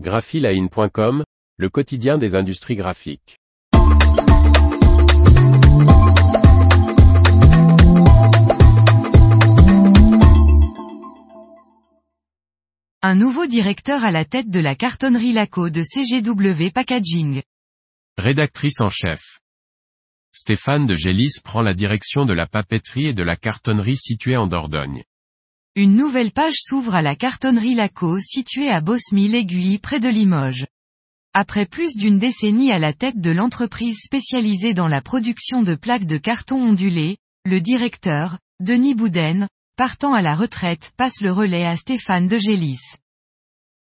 graphiline.com, le quotidien des industries graphiques. Un nouveau directeur à la tête de la cartonnerie Laco de CGW Packaging. Rédactrice en chef. Stéphane de Gélis prend la direction de la papeterie et de la cartonnerie située en Dordogne. Une nouvelle page s'ouvre à la cartonnerie Laco située à Bosmy-l'Aiguille près de Limoges. Après plus d'une décennie à la tête de l'entreprise spécialisée dans la production de plaques de carton ondulé, le directeur, Denis Bouden, partant à la retraite passe le relais à Stéphane de Gélis.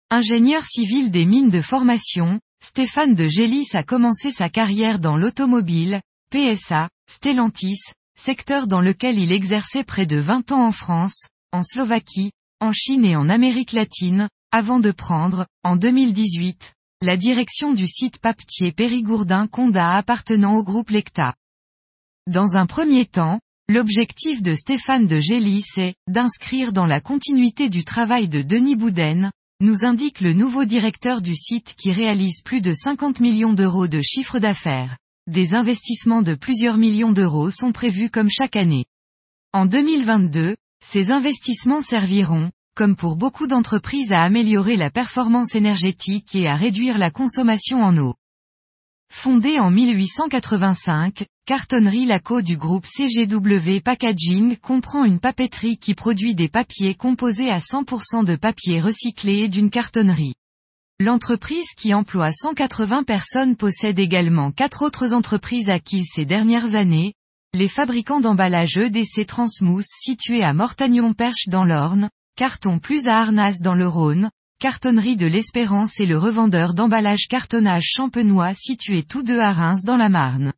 Ingénieur civil des mines de formation, Stéphane de Gélis a commencé sa carrière dans l'automobile, PSA, Stellantis, secteur dans lequel il exerçait près de 20 ans en France, en Slovaquie, en Chine et en Amérique latine, avant de prendre, en 2018, la direction du site papetier Périgourdin Conda appartenant au groupe Lecta. Dans un premier temps, l'objectif de Stéphane de Gélis est d'inscrire dans la continuité du travail de Denis Bouden, nous indique le nouveau directeur du site qui réalise plus de 50 millions d'euros de chiffre d'affaires. Des investissements de plusieurs millions d'euros sont prévus comme chaque année. En 2022, ces investissements serviront, comme pour beaucoup d'entreprises à améliorer la performance énergétique et à réduire la consommation en eau. Fondée en 1885, Cartonnerie Laco du groupe CGW Packaging comprend une papeterie qui produit des papiers composés à 100% de papier recyclé et d'une cartonnerie. L'entreprise qui emploie 180 personnes possède également quatre autres entreprises acquises ces dernières années, les fabricants d'emballages EDC Transmousse situés à Mortagnon-Perche dans l'Orne, Carton Plus à Arnas dans le Rhône, Cartonnerie de l'Espérance et le revendeur d'emballage cartonnage champenois situé tous deux à Reims dans la Marne.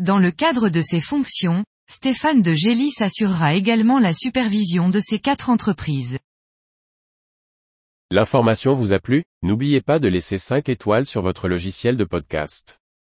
Dans le cadre de ses fonctions, Stéphane de Gélis assurera également la supervision de ces quatre entreprises. L'information vous a plu? N'oubliez pas de laisser 5 étoiles sur votre logiciel de podcast.